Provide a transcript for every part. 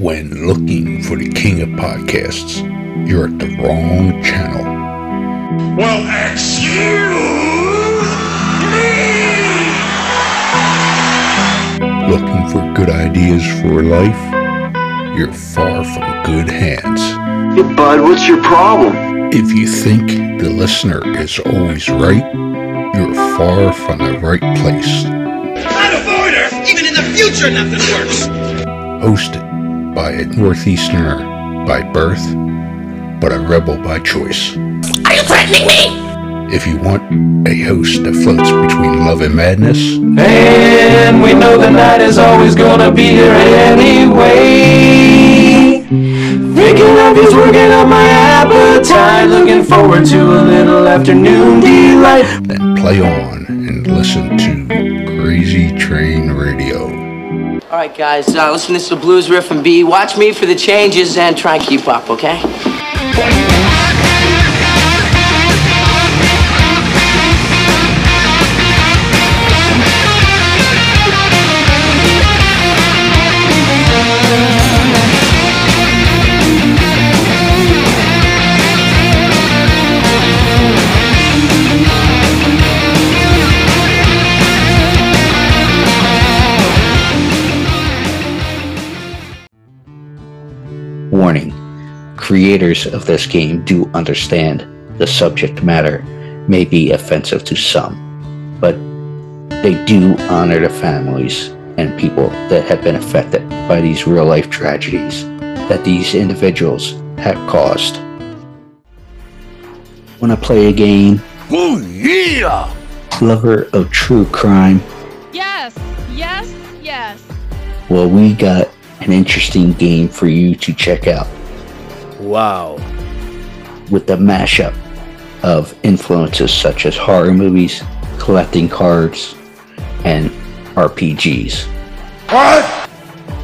When looking for the king of podcasts, you're at the wrong channel. Well, excuse me! Looking for good ideas for life? You're far from good hands. Hey, bud, what's your problem? If you think the listener is always right, you're far from the right place. An avoider! Even in the future, nothing works! Hosted by a Northeasterner by birth, but a rebel by choice. Are you threatening me? If you want a host that floats between love and madness, And we know the night is always gonna be here anyway. Thinking of you's working up my appetite. Looking forward to a little afternoon delight. then play on and listen to Crazy Train Radio. All right, guys, uh, listen, this is the blues riff and B. Watch me for the changes and try and keep up, okay? Creators of this game do understand the subject matter may be offensive to some, but they do honor the families and people that have been affected by these real life tragedies that these individuals have caused. Want to play a game? Oh, yeah! Lover of true crime? Yes, yes, yes. Well, we got an interesting game for you to check out. Wow. with the mashup of influences such as horror movies, collecting cards, and RPGs What?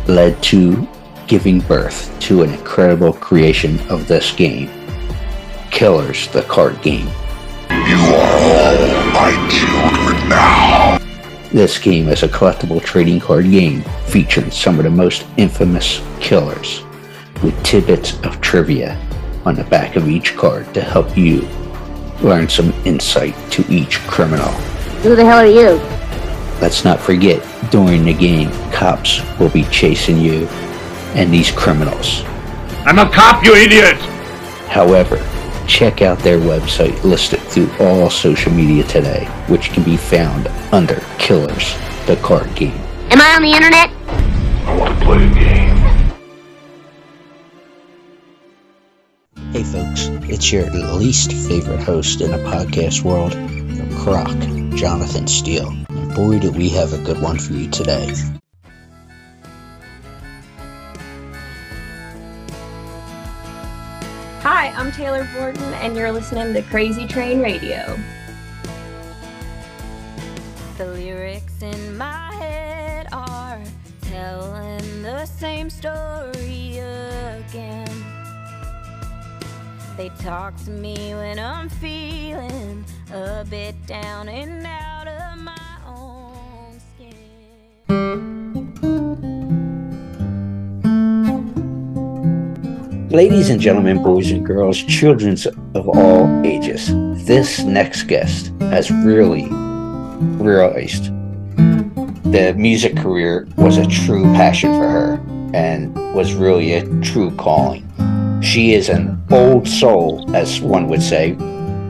led to giving birth to an incredible creation of this game Killers, the card game. You are all my children now. This game is a collectible trading card game featuring some of the most infamous killers with tidbits of trivia on the back of each card to help you learn some insight to each criminal. Who the hell are you? Let's not forget, during the game, cops will be chasing you and these criminals. I'm a cop, you idiot! However, check out their website listed through all social media today, which can be found under Killers, the card game. Am I on the internet? I want to play a game. Hey folks, it's your least favorite host in the podcast world, Croc, Jonathan Steele. And boy, do we have a good one for you today. Hi, I'm Taylor Borton, and you're listening to Crazy Train Radio. The lyrics in my head are telling the same story again. They talk to me when I'm feeling a bit down and out of my own skin. Ladies and gentlemen, boys and girls, children of all ages, this next guest has really realized the music career was a true passion for her and was really a true calling. She is an old soul, as one would say,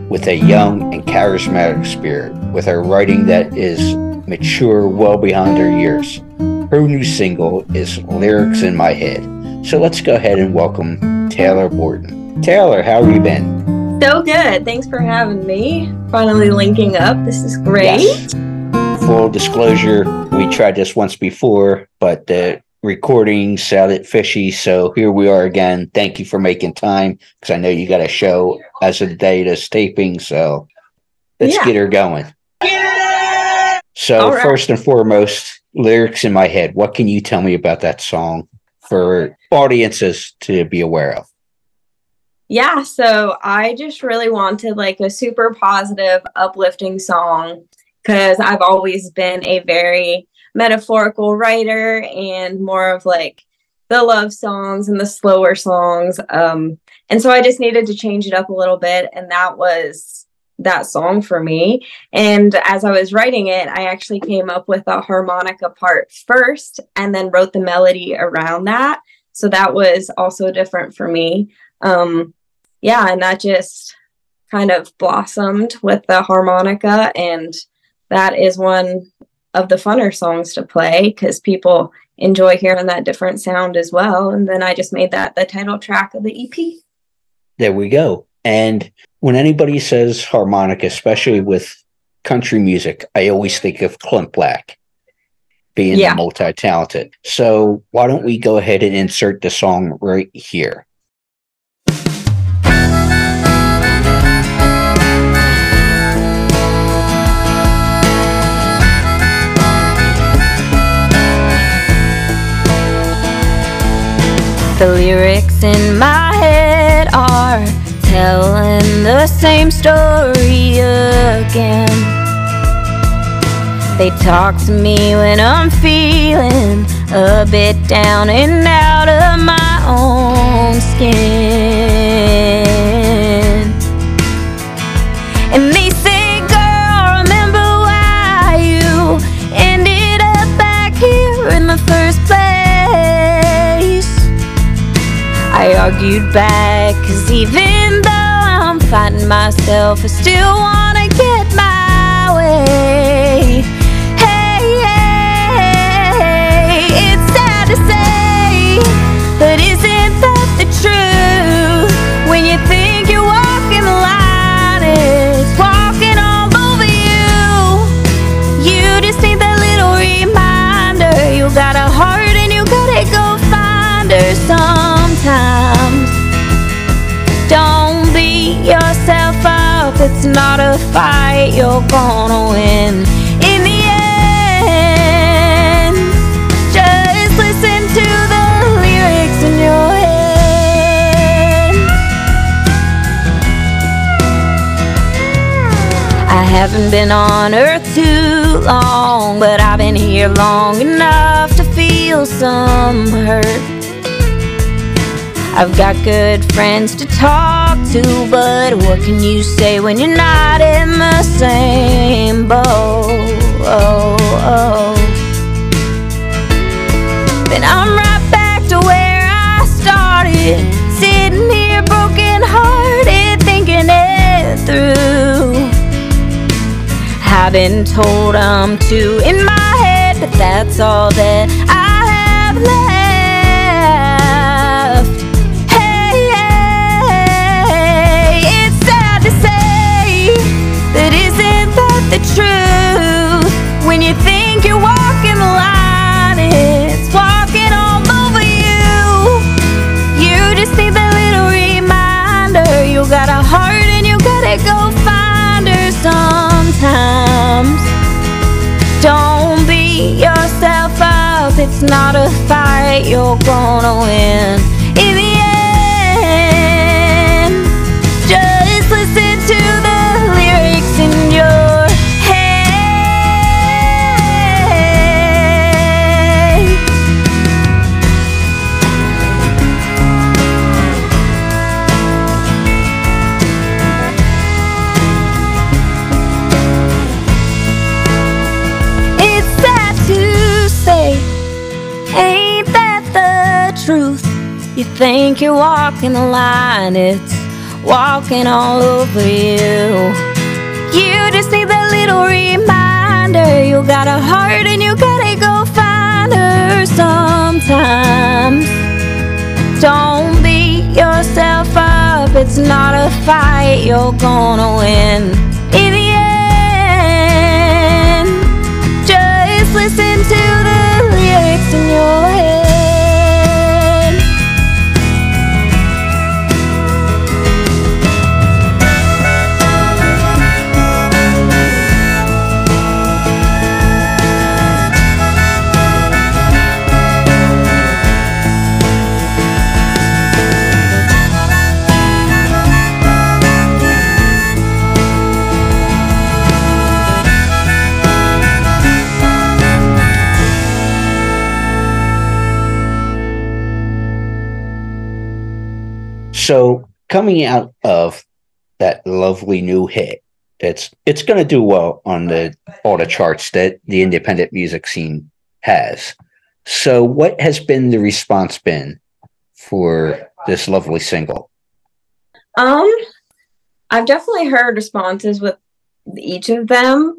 with a young and charismatic spirit, with her writing that is mature well beyond her years. Her new single is Lyrics in My Head. So let's go ahead and welcome Taylor Borton. Taylor, how have you been? So good. Thanks for having me. Finally linking up. This is great. Yes. Full disclosure, we tried this once before, but the recording sounded fishy. So here we are again. Thank you for making time because I know you got a show as of the day this taping. So let's Yeah. get her going. So, All right. first and foremost, lyrics in my head. What can you tell me about that song for audiences to be aware of? Yeah, so I just really wanted like a super positive, uplifting song because I've always been a very metaphorical writer and more of like the love songs and the slower songs. Um, and so I just needed to change it up a little bit. And that was that song for me. And as I was writing it, I actually came up with a harmonica part first and then wrote the melody around that. So that was also different for me. Um, yeah, and that just kind of blossomed with the harmonica. And that is one of the funner songs to play because people enjoy hearing that different sound as well. And then I just made that the title track of the EP. There we go. And when anybody says harmonica, especially with country music, I always think of Clint Black being Yeah. multi talented. So why don't we go ahead and insert the song right here? The lyrics in my head are telling the same story again. They talk to me when I'm feeling a bit down and out of my own skin. I argued back, cause even though I'm fighting myself, I still wanna get my way. It's not a fight you're gonna win. In the end, just listen to the lyrics in your head. I haven't been on earth too long, but I've been here long enough to feel some hurt. I've got good friends to talk to, but what can you say when you're not in the same boat? Oh, oh. Then I'm right back to where I started, sitting here broken hearted, thinking it through. I've been told I'm too in my head, but that's all that I the truth? When you think you're walking the line, it's walking all over you. You just need that little reminder. You got a heart and you gotta go find her sometimes. Don't beat yourself up, it's not a fight you're gonna win. Think you're walking the line, it's walking all over you. You just need that little reminder. You got a heart and you gotta go find her sometimes. Don't beat yourself up, it's not a fight you're gonna win. In the end, just listen to the lyrics in your head. So coming out of that lovely new hit, it's it's going to do well on the all the charts that the independent music scene has. So, what has been the response been for this lovely single? Um, I've definitely heard responses with each of them.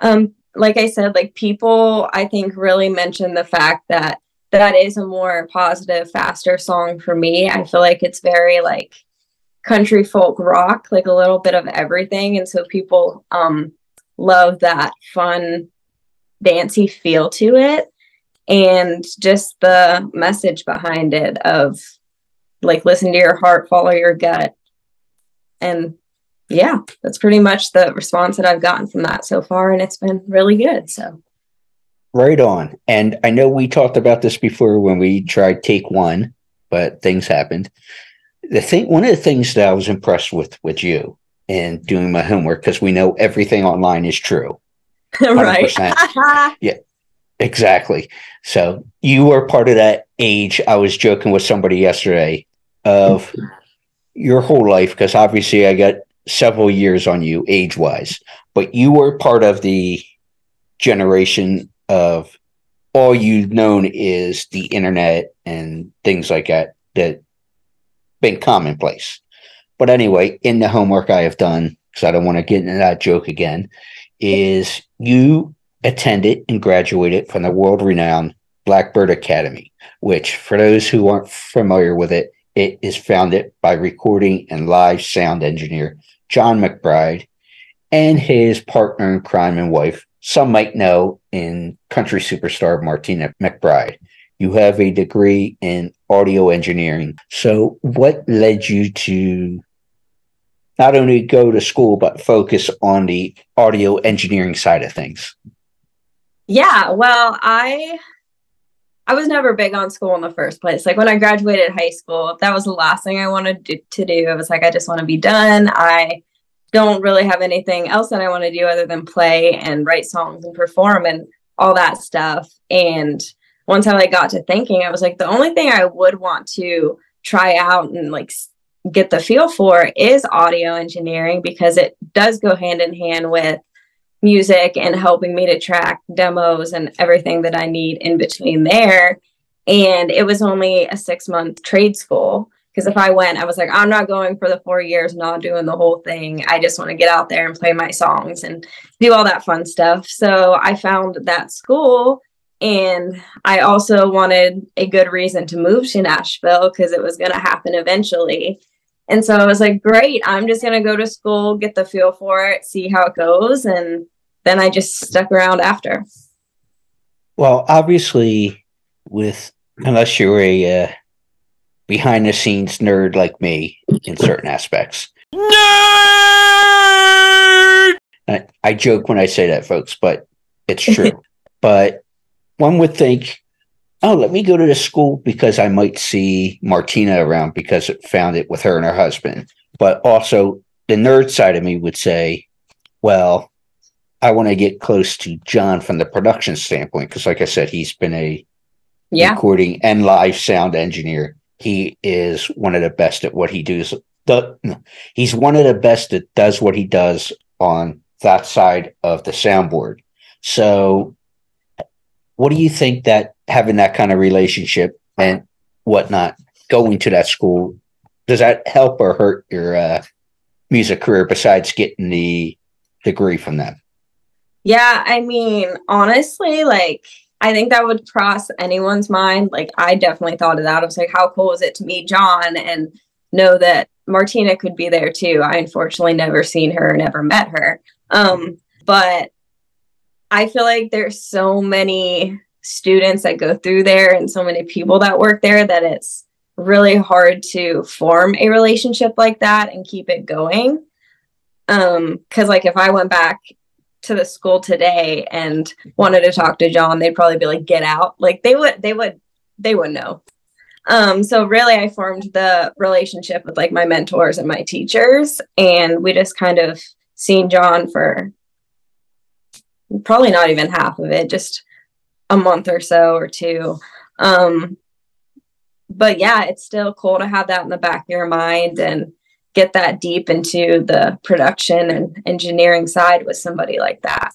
Um, like I said, like people, I think really mentioned the fact that that is a more positive, faster song for me. I feel like it's very like country folk rock, like a little bit of everything, and so people um love that fun, dancey feel to it, and just the message behind it of like listen to your heart, follow your gut, and yeah, that's pretty much the response that I've gotten from that so far, and it's been really good. So, right on. And I know we talked about this before when we tried take one, but things happened. The thing, one of the things that I was impressed with with you in doing my homework because we know everything online is true. right? yeah, exactly. So you were part of that age. I was joking with somebody yesterday of your whole life because obviously I got several years on you age wise, but you were part of the generation of all you've known is the internet and things like that that been commonplace. But anyway, in the homework I have done, because I don't want to get into that joke again, is you attended and graduated from the world renowned Blackbird Academy, which, for those who aren't familiar with it, it is founded by recording and live sound engineer John McBride and his partner in crime and wife, some might know in country superstar Martina McBride. You have a degree in audio engineering. So, what led you to not only go to school, but focus on the audio engineering side of things? Yeah, well, I I was never big on school in the first place. Like when I graduated high school, that was the last thing I wanted to do. It was like, I just want to be done. I don't really have anything else that I want to do other than play and write songs and perform and all that stuff. And once I got to thinking, I was like, the only thing I would want to try out and like get the feel for is audio engineering because it does go hand in hand with music and helping me to track demos and everything that I need in between there. And it was only a six month trade school. Because if I went, I was like, I'm not going for the four years, not doing the whole thing. I just want to get out there and play my songs and do all that fun stuff. So I found that school. And I also wanted a good reason to move to Nashville because it was going to happen eventually. And so I was like, great, I'm just going to go to school, get the feel for it, see how it goes. And then I just stuck around after. Well, obviously, with unless you're a uh, behind the scenes nerd like me in certain aspects. Nerd! I, I joke when I say that, folks, but it's true. but one would think oh, let me go to the school because I might see Martina around because it found it with her and her husband. But also, the nerd side of me would say, well, I want to get close to John from the production standpoint because, like I said, he's been a yeah. recording and live sound engineer. He is one of the best at what he does. The, he's one of the best that does what he does on that side of the soundboard. So, what do you think that having that kind of relationship and whatnot, going to that school, does that help or hurt your uh, music career besides getting the degree from them? Yeah, I mean, honestly, like I think that would cross anyone's mind. Like I definitely thought of that. I was like, how cool is it to meet John and know that Martina could be there too? I unfortunately never seen her, never met her. Um, but I feel like there's so many students that go through there and so many people that work there that it's really hard to form a relationship like that and keep it going. Um, cause like if I went back to the school today and wanted to talk to John, they'd probably be like, get out. Like they would, they would, they would know. Um, so really I formed the relationship with like my mentors and my teachers, and we just kind of seen John for probably not even half of it, just a month or so or two. Um, but yeah, it's still cool to have that in the back of your mind and get that deep into the production and engineering side with somebody like that.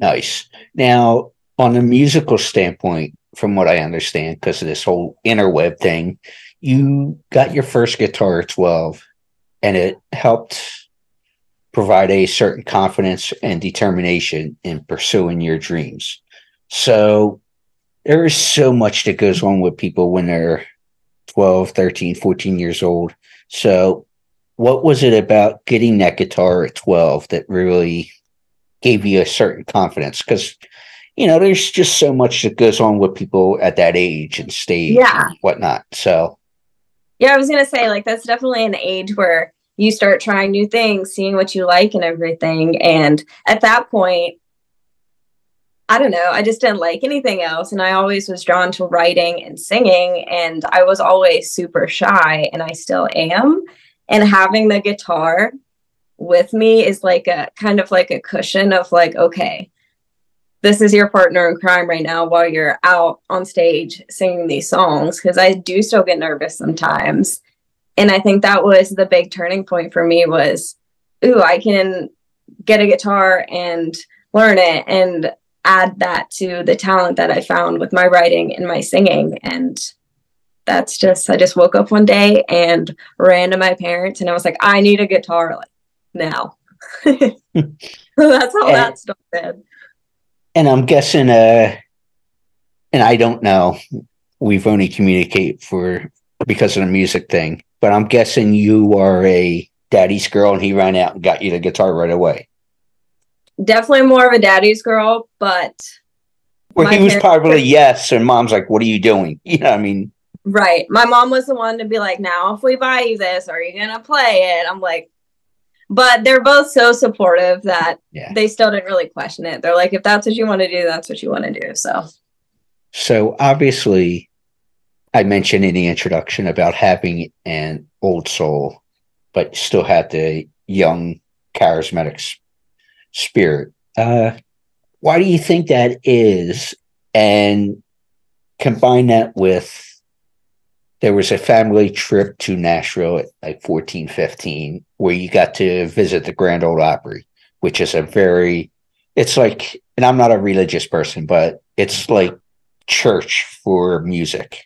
Nice. Now, on a musical standpoint, from what I understand, because of this whole interweb thing, you got your first guitar at 12 and it helped provide a certain confidence and determination in pursuing your dreams. So there is so much that goes on with people when they're 12, 13, 14 years old. So what was it about getting that guitar at 12 that really gave you a certain confidence? Because you know, there's just so much that goes on with people at that age and stage Yeah. and whatnot. So Yeah, I was gonna say like that's definitely an age where you start trying new things, seeing what you like and everything. And at that point, I don't know, I just didn't like anything else. And I always was drawn to writing and singing. And I was always super shy, and I still am. And having the guitar with me is like a kind of like a cushion of like, okay, this is your partner in crime right now while you're out on stage singing these songs because I do still get nervous sometimes. And I think that was the big turning point for me was, ooh, I can get a guitar and learn it and add that to the talent that I found with my writing and my singing. And that's just I just woke up one day and ran to my parents and I was like, I need a guitar like now. that's how that started. and I'm guessing uh and I don't know. We've only communicate for because of the music thing, but I'm guessing you are a daddy's girl and he ran out and got you the guitar right away. Definitely more of a daddy's girl, but My he was probably yes, and mom's like, What are you doing? You know, I mean, Right. My mom was the one to be like, now, if we buy you this, are you going to play it? I'm like, but they're both so supportive that Yeah. they still didn't really question it. They're like, if that's what you want to do, that's what you want to do. So, So obviously, I mentioned in the introduction about having an old soul, but still had the young, charismatic spirit. Uh, why do you think that is? And combine that with there was a family trip to Nashville at like 14, 15, where you got to visit the Grand Old Opry, which is a very, it's like, and I'm not a religious person, but it's like church for music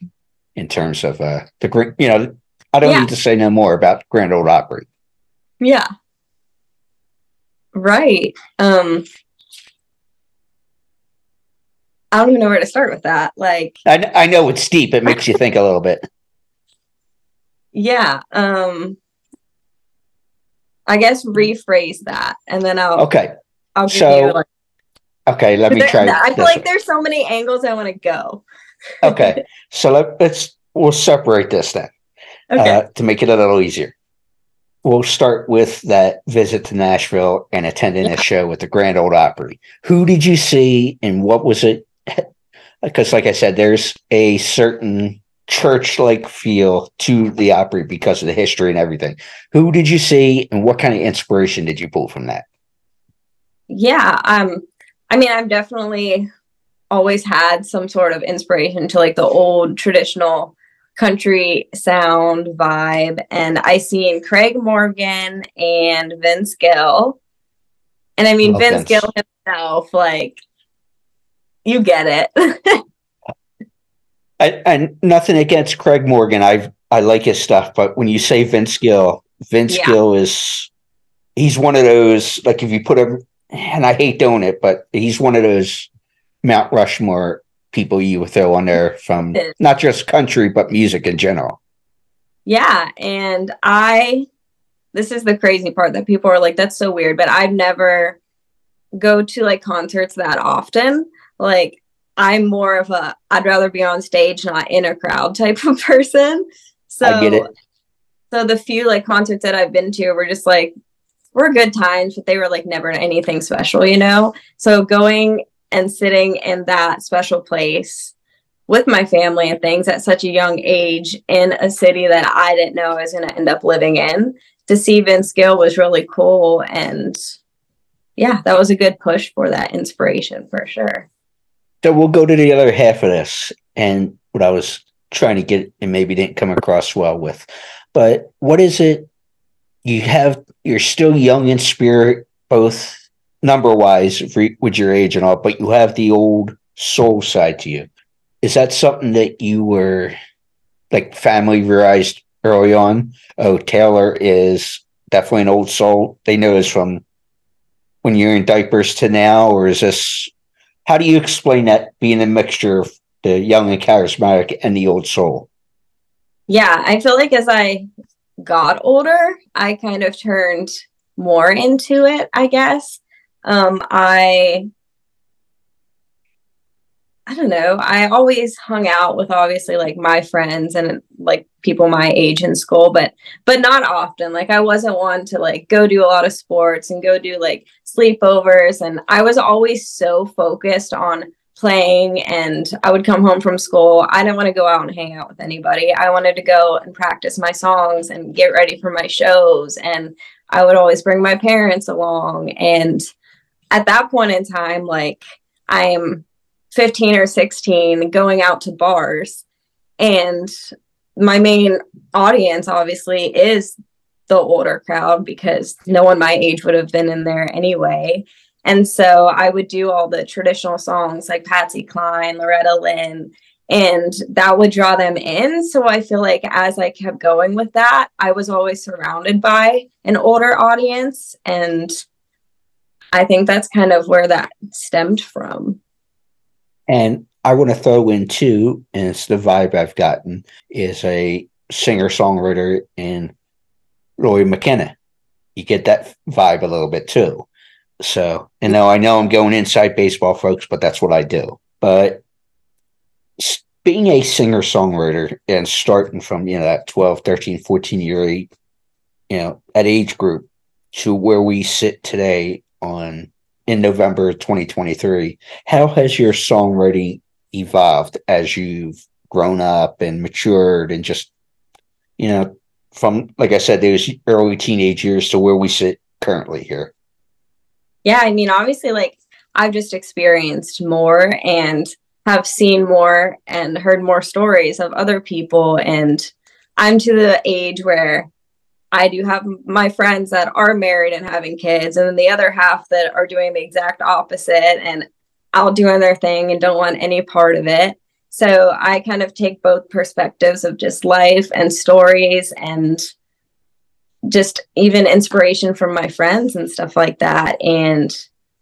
in terms of uh the great you know i don't Yeah. need to say no more about grand old opry yeah. Right. Um, I don't even know where to start with that. Like, I, I know it's deep it makes you think a little bit yeah. Um, I guess rephrase that and then I'll, okay I'll give so you like, okay let me there- try I feel like there's so many angles I want to go. okay so let, let's we'll separate this then Okay. uh, to make it a little easier we'll start with that visit to nashville and attending a show with the grand old opry. Who did you see and what was it? Because like i said there's a certain church like feel to the opry because of the history and everything. Who did you see and what kind of inspiration did you pull from that? Yeah um i mean i've definitely always had some sort of inspiration to like the old traditional country sound vibe and i seen craig morgan and vince gill and i mean Love vince Vince. gill himself like you get it I, and nothing against Craig Morgan. I I like his stuff, but when you say Vince Gill, Vince Yeah. Gill is he's one of those like if you put him and I hate doing it, but he's one of those Mount Rushmore people you would throw on there from not just country but music in general. Yeah. And I, this is the crazy part that people are like, that's so weird, but I've never go to like concerts that often. Like, I'm more of a, I'd rather be on stage, not in a crowd type of person. So, I get it. so the few like concerts that I've been to were just like, were good times, but they were like never anything special, you know? So going and sitting in that special place with my family and things at such a young age in a city that I didn't know I was going to end up living in to see Vince Gill was really cool. And yeah, that was a good push for that inspiration for sure. So we'll go to the other half of this. And what I was trying to get and maybe didn't come across well with. But what is it you have? You're still young in spirit, both number wise with your age and all, but you have the old soul side to you. Is that something that you were like family realized early on? Oh, Taylor is definitely an old soul. They know this from when you're in diapers to now, or is this? How do you explain that being a mixture of the young and charismatic and the old soul? Yeah, I feel like as I got older, I kind of turned more into it, I guess. Um, I I don't know. I always hung out with obviously like my friends and like people my age in school, but but not often. Like I wasn't one to like go do a lot of sports and go do like sleepovers and I was always so focused on playing and I would come home from school. I didn't want to go out and hang out with anybody. I wanted to go and practice my songs and get ready for my shows and I would always bring my parents along and at that point in time like I'm 15 or 16 going out to bars. And my main audience obviously is the older crowd because no one my age would have been in there anyway. And so i would do all the traditional songs like patsy cline loretta lynn and that would draw them in. So i feel like as i kept going with that i was always surrounded by an older audience and i think that's kind of where that stemmed from and I want to throw in too, and it's the vibe I've gotten, is a singer songwriter in Lori McKenna. You get that vibe a little bit too. So, and now I know I'm going inside baseball, folks, but that's what I do. But being a singer songwriter and starting from, you know, that 12, 13, 14 year, you know, at age group to where we sit today on in November 2023. How has your songwriting evolved as you've grown up and matured and just, you know, from, like I said, those early teenage years to where we sit currently here? Yeah, I mean, obviously, like I've just experienced more and have seen more and heard more stories of other people. And I'm to the age where I do have my friends that are married and having kids, and then the other half that are doing the exact opposite and out doing their thing and don't want any part of it. So I kind of take both perspectives of just life and stories and just even inspiration from my friends and stuff like that. And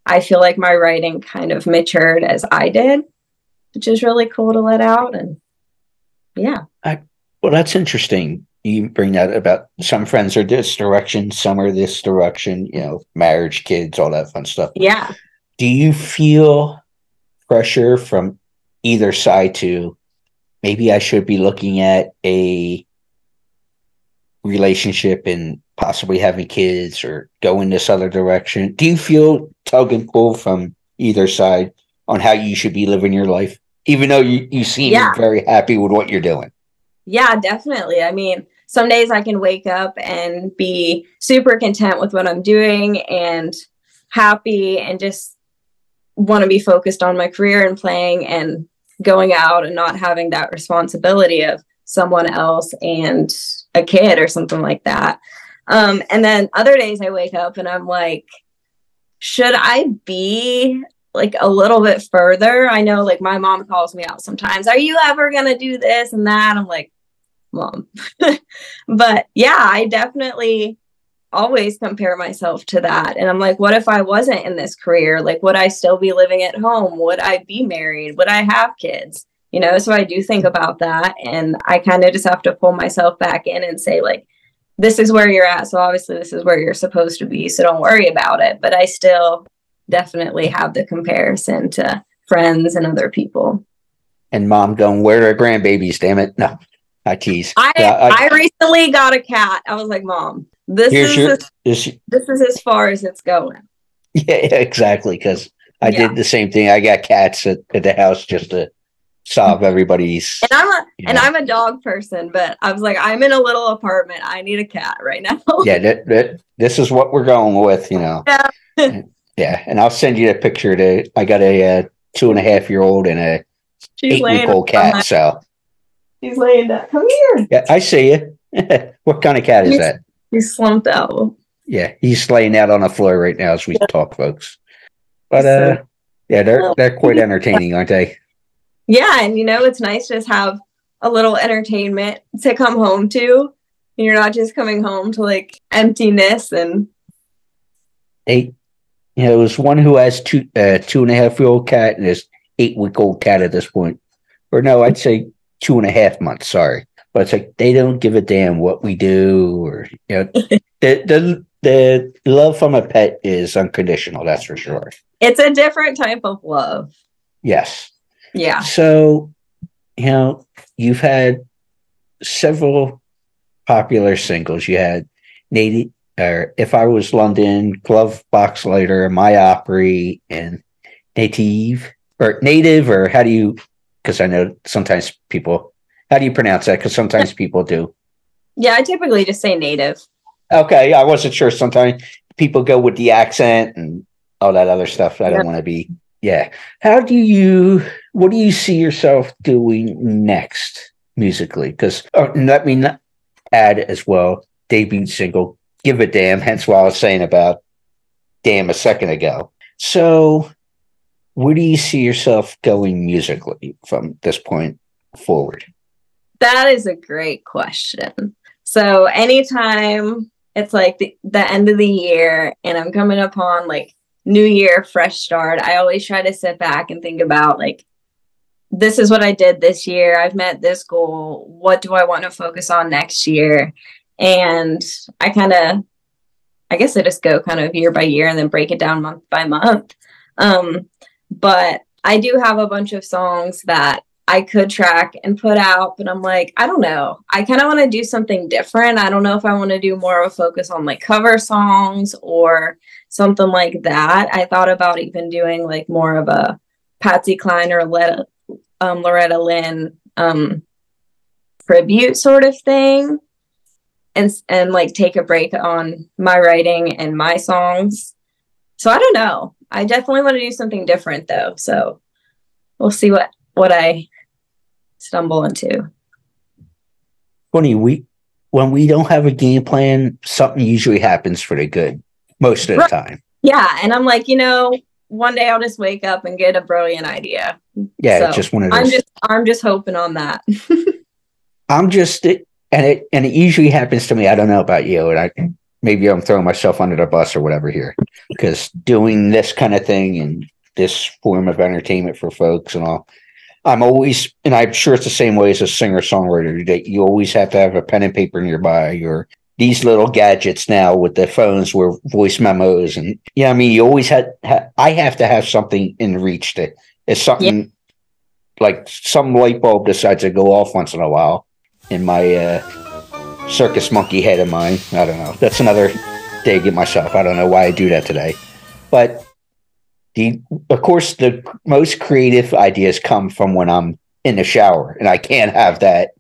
I feel like my writing kind of matured as I did, which is really cool to let out. And yeah. I, well, that's interesting you bring that about some friends are this direction, some are this direction, you know, marriage, kids, all that fun stuff. Yeah. Do you feel pressure from either side to maybe I should be looking at a relationship and possibly having kids or go in this other direction? Do you feel tug and pull from either side on how you should be living your life? Even though you, you seem yeah. very happy with what you're doing. Yeah, definitely. I mean, some days I can wake up and be super content with what I'm doing and happy and just want to be focused on my career and playing and going out and not having that responsibility of someone else and a kid or something like that. Um, and then other days I wake up and I'm like, should I be like a little bit further? I know like my mom calls me out sometimes. Are you ever going to do this and that? I'm like, mom. but yeah, I definitely always compare myself to that. And I'm like, what if I wasn't in this career? Like, would I still be living at home? Would I be married? Would I have kids? You know, so I do think about that. And I kind of just have to pull myself back in and say, like, this is where you're at. So obviously, this is where you're supposed to be. So don't worry about it. But I still definitely have the comparison to friends and other people. And mom going, where are grandbabies? Damn it. No. I tease. I, yeah, I, I, recently got a cat. I was like, Mom, this is your, as, this, this is as far as it's going. Yeah, yeah exactly. Because I yeah. did the same thing. I got cats at, at the house just to solve mm-hmm. everybody's. And I'm a and know. I'm a dog person, but I was like, I'm in a little apartment. I need a cat right now. yeah, that, that, this is what we're going with. You know. Yeah. yeah, and I'll send you a picture. To I got a, a two and a half year old and a She's eight week old cat. So He's laying down. Come here. Yeah, I see you. what kind of cat is He's- that? He's slumped out. Yeah, he's laying out on the floor right now as we talk, folks. But uh, yeah, they're they're quite entertaining, aren't they? Yeah, and you know it's nice to just have a little entertainment to come home to. And you're not just coming home to like emptiness and They, you know, there's one who has two uh, two and a half year old cat and his eight week old cat at this point, or no, I'd say two and a half months. Sorry, but it's like they don't give a damn what we do, or you know, the the the love from a pet is unconditional. That's for sure. it's a different type of love. Yes. Yeah. So, you know, you've had several popular singles. You had Native, or If I Was London, Glove Box Lighter, My Opry, and Native, or Native, or how do you, because I know sometimes people, how do you pronounce that? Because sometimes people do. Yeah, I typically just say native. Okay, yeah, I wasn't sure. Sometimes people go with the accent and all that other stuff. I don't Yeah. want to be. Yeah. How do you? What do you see yourself doing next musically? Because oh, uh, let me add as well. Debut single, "Give a Damn." Hence, why I was saying about "Damn" a second ago. So, where do you see yourself going musically from this point forward? That is a great question. So anytime it's like the, the end of the year and I'm coming upon like new year, fresh start, I always try to sit back and think about like, this is what I did this year. I've met this goal. What do I want to focus on next year? And I kind of, I guess I just go kind of year by year and then break it down month by month. Um, but I do have a bunch of songs that I could track and put out, but I'm like, I don't know. I kind of want to do something different. I don't know if I want to do more of a focus on like cover songs or something like that. I thought about even doing like more of a Patsy Cline or Loretta, um, Loretta Lynn um, tribute sort of thing, and and like take a break on my writing and my songs. So I don't know. I definitely want to do something different though. So we'll see what what I stumble into. funny we when we don't have a game plan something usually happens for the good most of the Right. time Yeah, and I'm like, you know, one day I'll just wake up and get a brilliant idea. yeah So, just one of those I'm i'm just I'm just hoping on that. I'm just, it, and it and it usually happens to me i don't know about you and i maybe i'm throwing myself under the bus or whatever here. Because doing this kind of thing and this form of entertainment for folks and all i'm always and i'm sure it's the same way as a singer songwriter that you always have to have a pen and paper nearby or these little gadgets now with the phones where voice memos and yeah i mean you always had ha, i have to have something in reach to if something like some light bulb decides to go off once in a while in my uh, circus monkey head of mine. I don't know. That's another dig at myself. I don't know why I do that today. But the of course the most creative ideas come from when I'm in the shower and I can't have that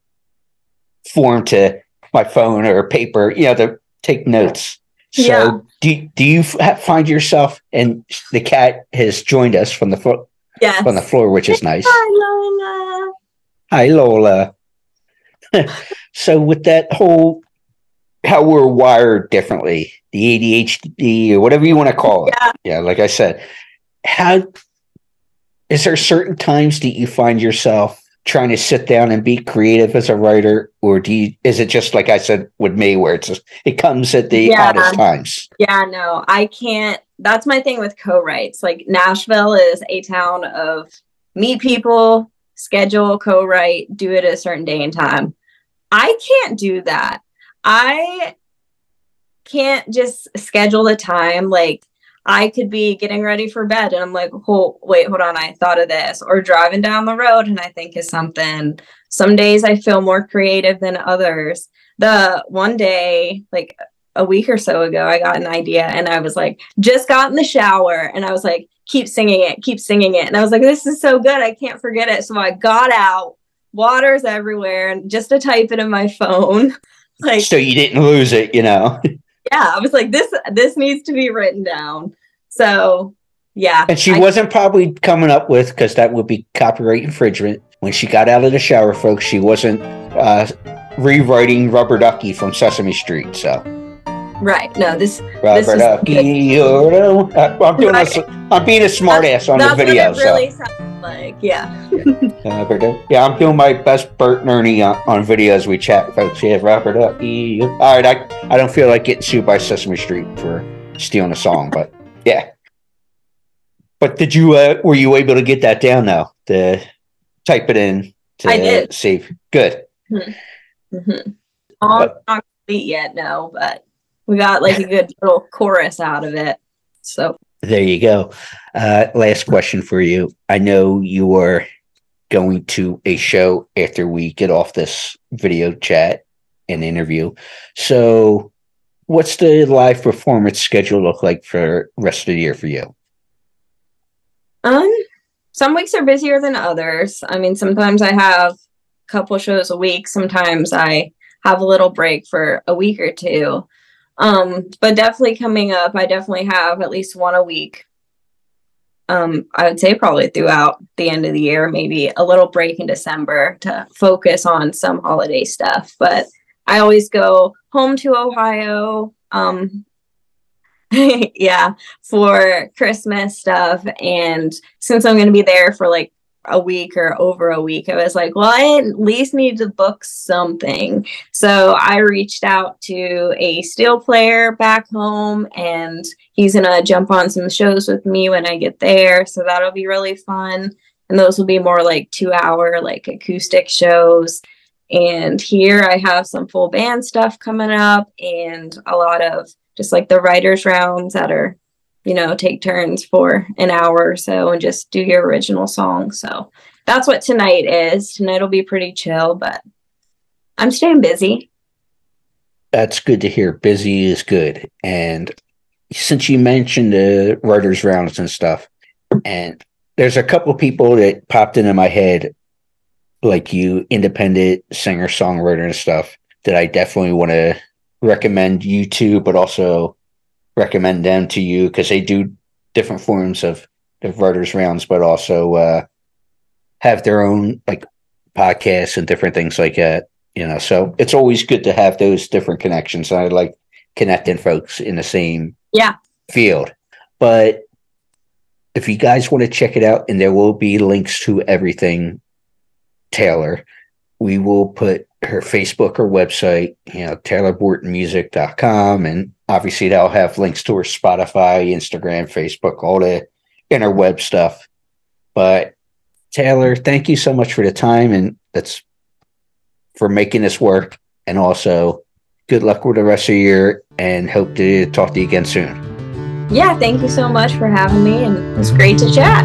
form to my phone or paper, you know, to take notes. So Yeah. do do you find yourself and the cat has joined us from the flo- Yes. from the floor, which is nice. Hi, Lola. Hi, Lola. so, with that whole how we're wired differently, the ADHD or whatever you want to call it. Yeah. Yeah, like I said, how is there certain times that you find yourself trying to sit down and be creative as a writer, or do you, is it just like I said with me, where it's just, it comes at the Yeah. oddest times? Yeah, no, I can't. That's my thing with co-writes. Like Nashville is a town of meet people, schedule, co-write, do it at a certain day and time. I can't do that. I can't just schedule the time. Like I could be getting ready for bed and I'm like, oh, wait, hold on, I thought of this. Or driving down the road and I think of something. Some days I feel more creative than others. The one day, like a week or so ago, I got an idea and I was like, just got in the shower and I was like, keep singing it, keep singing it. And I was like, this is so good. I can't forget it. So I got out, water's everywhere, and just to type it in my phone. like, So you didn't lose it, you know. yeah, I was like, this this needs to be written down. So yeah. And she I- wasn't probably coming up with because that would be copyright infringement. when she got out of the shower, folks, she wasn't uh, rewriting Rubber Ducky from Sesame Street. So Right. No, this Rubber this is Ducky, you're the- uh, I'm doing a, Right. I'm being a smartass on the that's video. what it really sounds like. Yeah. so Rubber yeah, I'm doing my best Bert and Ernie on, on video as we chat, folks. Yeah, Rubber Ducky. All right, I I don't feel like getting sued by Sesame Street for stealing a song, but yeah. But did you uh, were you able to get that down now? To type it in to I did. save. Good. Mm-hmm. Not not complete yet, no, but we got like a good little chorus out of it. So There you go. Uh, last question for you. I know you are going to a show after we get off this video chat and interview. So, what's the live performance schedule look like for rest of the year for you? Um, some weeks are busier than others. I mean, sometimes I have a couple shows a week. Sometimes I have a little break for a week or two. Um, but definitely coming up, I definitely have at least one a week. Um, I would say probably throughout the end of the year, maybe a little break in December to focus on some holiday stuff. But I always go home to Ohio. Um, yeah, for Christmas stuff. And since I'm going to be there for like a week or over a week, I was like, well, I at least need to book something. So I reached out to a steel player back home, and he's going to jump on some shows with me when I get there. So that'll be really fun. And those will be more like two hour, like acoustic shows. And here I have some full band stuff coming up and a lot of just like the writers rounds that are you know take turns for an hour or so and just do your original song so that's what tonight is tonight will be pretty chill but i'm staying busy That's good to hear. Busy is good. And since you mentioned the writers' rounds and stuff, and there's a couple people that popped into my head, like you, independent singer, songwriter, and stuff, that I definitely want to recommend you to, but also recommend them to you because they do different forms of the writers' rounds, but also uh, have their own like podcasts and different things like that you know? So it's always good to have those different connections and i like connecting folks in the same yeah. field. But if you guys want to check it out and there will be links to everything taylor we will put her facebook or website you know taylorbortonmusic.com and obviously that'll have links to her spotify instagram facebook all the interweb stuff but taylor thank you so much for the time and that's for making this work. And also, good luck with the rest of the year and hope to talk to you again soon. yeah thank you so much for having me and it was great to chat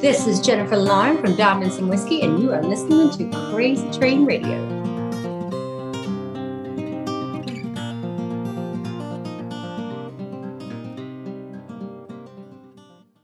This is Jennifer Lauren from Dobbins and Whiskey, and you are listening to Crazy Train Radio.